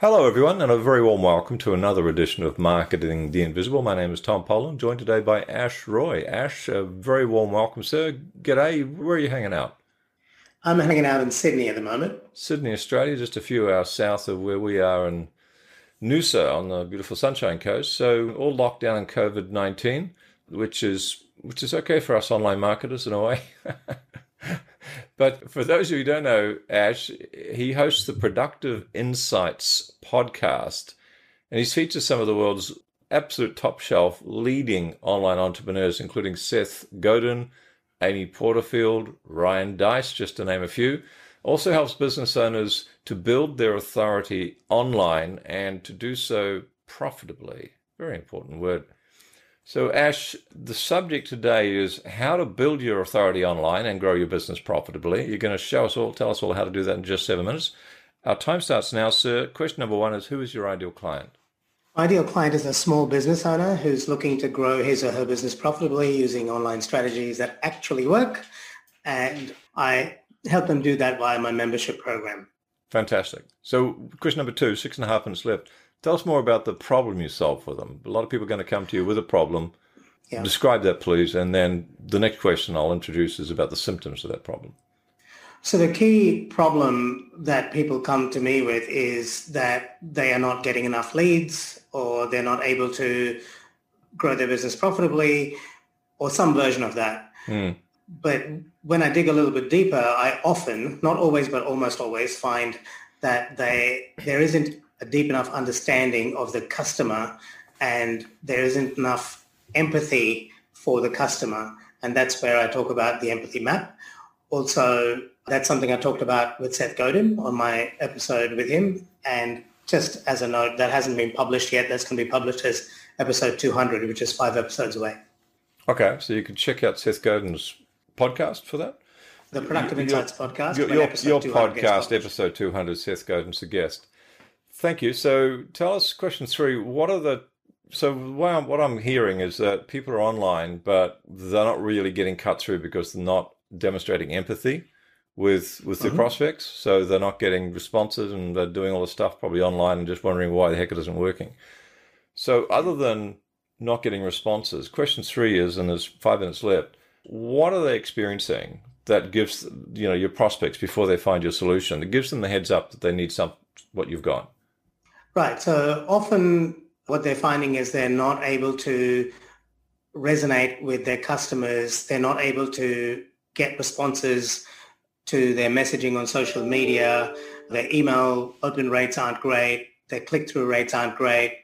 Hello, everyone, and a very warm welcome to another edition of Marketing the Invisible. My name is Tom Poland, joined today by Ash Roy. Ash, a very warm welcome, sir. G'day. Where are you hanging out? I'm hanging out in Sydney at the moment. Sydney, Australia, just a few hours south of where we are in Noosa on the beautiful Sunshine Coast. So all locked down in COVID nineteen, which is which is okay for us online marketers in a way. but for those of you who don't know, Ash, he hosts the Productive Insights podcast, and he's featured some of the world's absolute top shelf leading online entrepreneurs, including Seth Godin, Amy Porterfield, Ryan Deiss, just to name a few. Also helps business owners to build their authority online and to do so profitably. Very important word. So, Ash, the subject today is how to build your authority online and grow your business profitably. You're going to show us all, tell us all how to do that in just seven minutes. Our time starts now, sir. Question number one is Who is your ideal client? Ideal client is a small business owner who's looking to grow his or her business profitably using online strategies that actually work. And I help them do that via my membership program. Fantastic. So, question number two, six and a half minutes left. Tell us more about the problem you solve for them. A lot of people are going to come to you with a problem. Yeah. Describe that, please. And then the next question I'll introduce is about the symptoms of that problem. So the key problem that people come to me with is that they are not getting enough leads or they're not able to grow their business profitably or some version of that. Mm. But when I dig a little bit deeper, I often, not always, but almost always find that they there isn't a deep enough understanding of the customer and there isn't enough empathy for the customer. And that's where I talk about the empathy map. Also, that's something I talked about with Seth Godin on my episode with him. And just as a note, that hasn't been published yet. That's going to be published as episode 200, which is five episodes away. Okay, so you can check out Seth Godin's podcast for that. The Productive Insights your, podcast. Your, your, your podcast, episode 200, Seth Godin's a guest. Thank you. So tell us question three. What are the so what I'm hearing is that people are online, but they're not really getting cut through because they're not demonstrating empathy with with their mm-hmm. prospects. So they're not getting responses, and they're doing all the stuff probably online and just wondering why the heck it isn't working. So other than not getting responses, question three is, and there's five minutes left. What are they experiencing that gives you know your prospects before they find your solution? That gives them the heads up that they need some what you've got. Right. So often what they're finding is they're not able to resonate with their customers. They're not able to get responses to their messaging on social media. Their email open rates aren't great. Their click-through rates aren't great.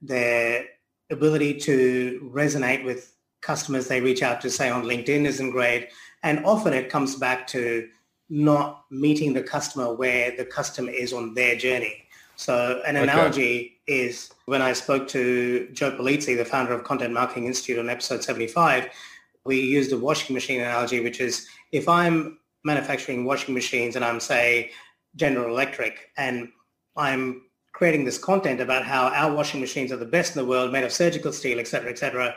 Their ability to resonate with customers they reach out to, say on LinkedIn, isn't great. And often it comes back to not meeting the customer where the customer is on their journey. So an analogy okay. is when I spoke to Joe Pulizzi, the founder of Content Marketing Institute on episode 75, we used a washing machine analogy, which is if I'm manufacturing washing machines and I'm say General Electric and I'm creating this content about how our washing machines are the best in the world, made of surgical steel, et cetera, et cetera.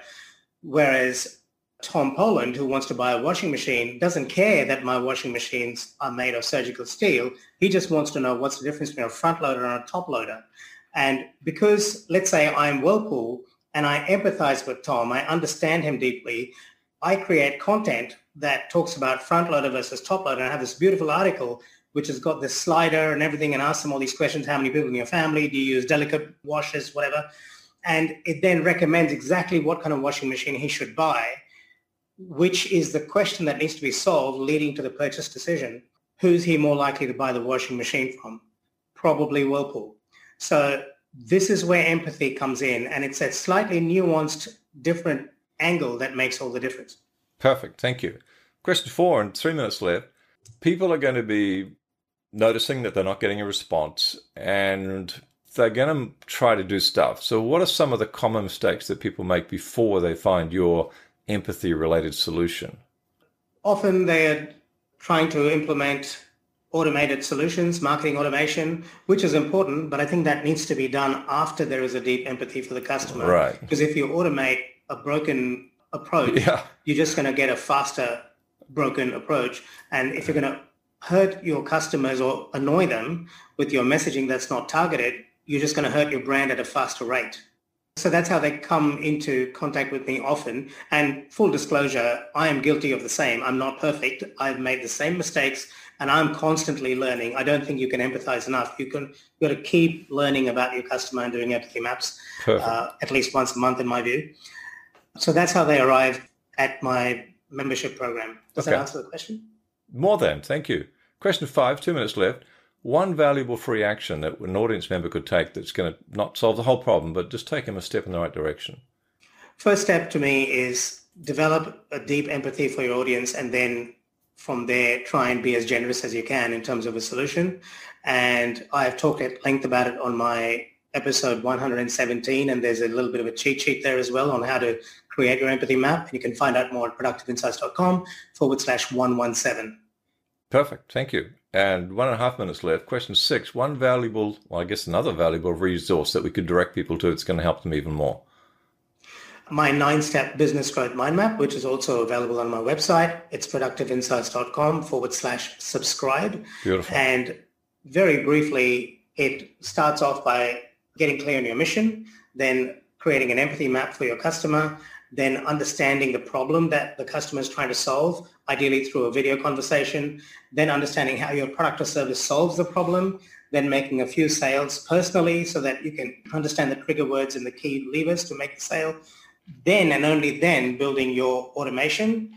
Whereas Tom Poland, who wants to buy a washing machine, doesn't care that my washing machines are made of surgical steel. He just wants to know what's the difference between a front loader and a top loader. And because, let's say I'm Whirlpool and I empathize with Tom, I understand him deeply, I create content that talks about front loader versus top loader. And I have this beautiful article which has got this slider and everything and asks them all these questions. How many people in your family? Do you use delicate washes, whatever? And it then recommends exactly what kind of washing machine he should buy which is the question that needs to be solved leading to the purchase decision. Who's he more likely to buy the washing machine from? Probably Whirlpool. So this is where empathy comes in and it's a slightly nuanced, different angle that makes all the difference. Perfect. Thank you. Question four and three minutes left. People are going to be noticing that they're not getting a response and they're going to try to do stuff. So what are some of the common mistakes that people make before they find your empathy related solution? Often they're trying to implement automated solutions, marketing automation, which is important, but I think that needs to be done after there is a deep empathy for the customer. Right. Because if you automate a broken approach, yeah. you're just going to get a faster broken approach. And if you're going to hurt your customers or annoy them with your messaging that's not targeted, you're just going to hurt your brand at a faster rate. So that's how they come into contact with me often. And full disclosure, I am guilty of the same. I'm not perfect. I've made the same mistakes and I'm constantly learning. I don't think you can empathize enough. You can you got to keep learning about your customer and doing empathy maps uh, at least once a month, in my view. So that's how they arrive at my membership program. Does okay. that answer the question? More than. Thank you. Question five. Two minutes left. One valuable free action that an audience member could take that's going to not solve the whole problem, but just take them a step in the right direction. First step to me is develop a deep empathy for your audience and then from there, try and be as generous as you can in terms of a solution. And I've talked at length about it on my episode 117, and there's a little bit of a cheat sheet there as well on how to create your empathy map. And you can find out more at productiveinsights.com forward slash 117. Perfect. Thank you. And one and a half minutes left. Question six. One valuable, well, I guess another valuable resource that we could direct people to It's going to help them even more my nine-step business growth mind map, which is also available on my website. It's productiveinsights.com forward slash subscribe. Beautiful. And very briefly, it starts off by getting clear on your mission, then creating an empathy map for your customer, then understanding the problem that the customer is trying to solve, ideally through a video conversation, then understanding how your product or service solves the problem, then making a few sales personally so that you can understand the trigger words and the key levers to make the sale, then and only then building your automation,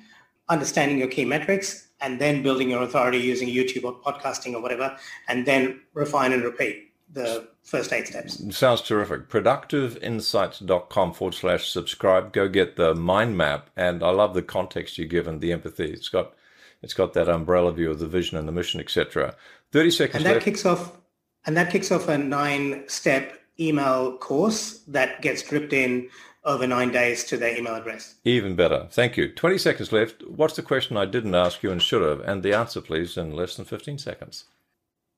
understanding your key metrics, and then building your authority using YouTube or podcasting or whatever, and then refine and repeat the first eight steps. Sounds terrific. Productiveinsights.com forward slash subscribe. Go get the mind map. And I love the context you give and the empathy. It's got it's got that umbrella view of the vision and the mission, etc. 30 seconds and that left. kicks off and that kicks off a nine step email course that gets dripped in over nine days to their email address. Even better. Thank you. 20 seconds left. What's the question I didn't ask you and should have? And the answer, please, in less than 15 seconds.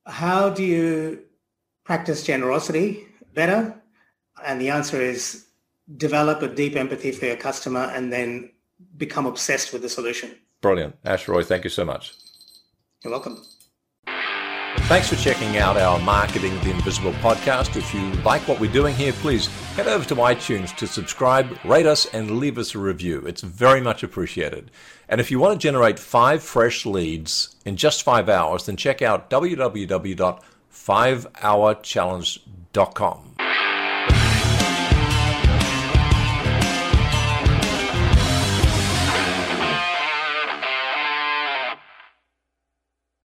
How do you practice generosity better? And the answer is develop a deep empathy for your customer and then become obsessed with the solution. Brilliant. Ash Roy, thank you so much. You're welcome. Thanks for checking out our Marketing the Invisible podcast. If you like what we're doing here, please head over to iTunes to subscribe, rate us, and leave us a review. It's very much appreciated. And if you want to generate five fresh leads in just five hours, then check out www.5hourchallenge.com.